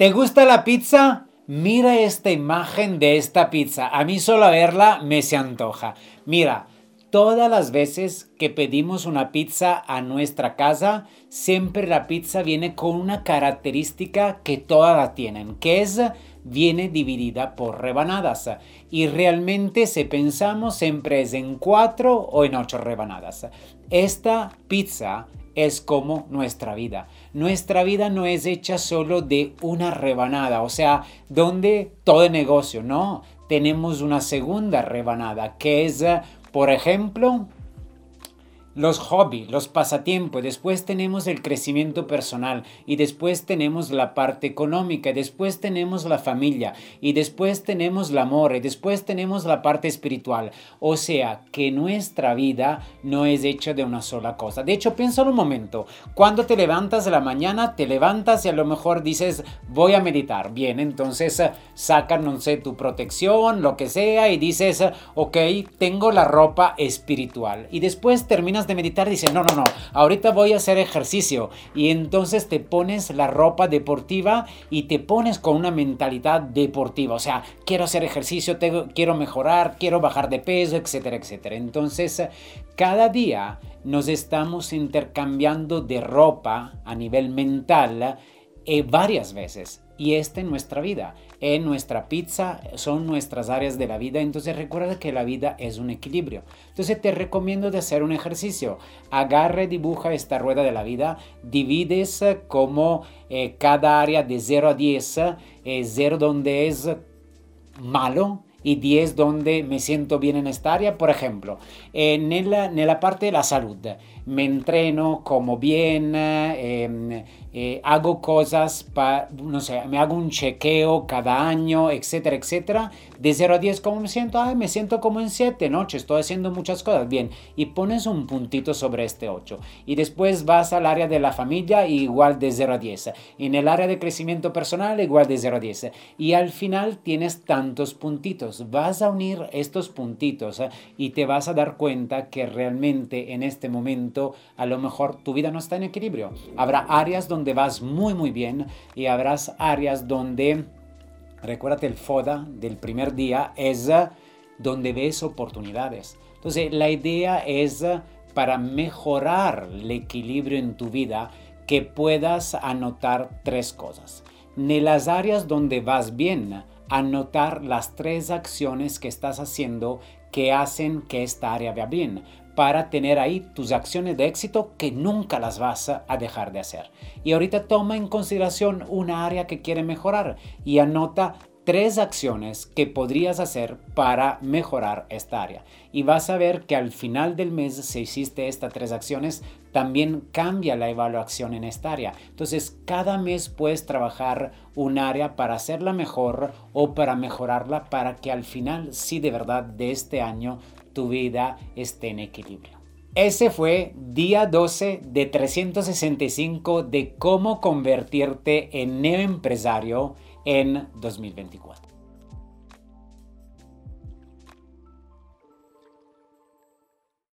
¿Te gusta la pizza? Mira esta imagen de esta pizza. A mí solo verla me se antoja. Mira, todas las veces que pedimos una pizza a nuestra casa, siempre la pizza viene con una característica que todas tienen, que es viene dividida por rebanadas. Y realmente si pensamos siempre es en cuatro o en ocho rebanadas. Esta pizza es como nuestra vida. Nuestra vida no es hecha solo de una rebanada, o sea, donde todo negocio, no. Tenemos una segunda rebanada que es, por ejemplo, los hobbies, los pasatiempos, después tenemos el crecimiento personal y después tenemos la parte económica, después tenemos la familia y después tenemos el amor y después tenemos la parte espiritual. O sea, que nuestra vida no es hecha de una sola cosa. De hecho, piensa un momento, cuando te levantas de la mañana, te levantas y a lo mejor dices, voy a meditar. Bien, entonces sacan, no sé, tu protección, lo que sea, y dices, ok, tengo la ropa espiritual. Y después terminas de meditar, dices, no, no, no, ahorita voy a hacer ejercicio. Y entonces te pones la ropa deportiva y te pones con una mentalidad deportiva. O sea, quiero hacer ejercicio, quiero mejorar, quiero bajar de peso, etcétera, etcétera. Entonces, cada día nos estamos intercambiando de ropa a nivel mental eh, varias veces. Y esta es nuestra vida, en nuestra pizza, son nuestras áreas de la vida. Entonces recuerda que la vida es un equilibrio. Entonces te recomiendo de hacer un ejercicio. Agarre, dibuja esta rueda de la vida, divides como eh, cada área de 0 a 10, 0 donde es malo, y 10 donde me siento bien en esta área. Por ejemplo, en la, en la parte de la salud, me entreno, como bien, em, eh, hago cosas, para, no sé, me hago un chequeo cada año, etcétera, etcétera. De 0 a 10, ¿cómo me siento? Ay, me siento como en 7, noche, estoy haciendo muchas cosas. Bien, y pones un puntito sobre este 8. Y después vas al área de la familia, igual de 0 a 10. En el área de crecimiento personal, igual de 0 a 10. Y al final tienes tantos puntitos. Vas a unir estos puntitos ¿eh? y te vas a dar cuenta que realmente en este momento a lo mejor tu vida no está en equilibrio. Habrá áreas donde vas muy muy bien y habrás áreas donde, recuérdate el FODA del primer día, es donde ves oportunidades. Entonces la idea es para mejorar el equilibrio en tu vida que puedas anotar tres cosas. En las áreas donde vas bien, anotar las tres acciones que estás haciendo que hacen que esta área vaya bien para tener ahí tus acciones de éxito que nunca las vas a dejar de hacer. Y ahorita toma en consideración una área que quiere mejorar y anota tres acciones que podrías hacer para mejorar esta área. Y vas a ver que al final del mes, si hiciste estas tres acciones, también cambia la evaluación en esta área. Entonces, cada mes puedes trabajar un área para hacerla mejor o para mejorarla para que al final, sí de verdad, de este año, tu vida esté en equilibrio. Ese fue día 12 de 365 de cómo convertirte en neoempresario en 2024.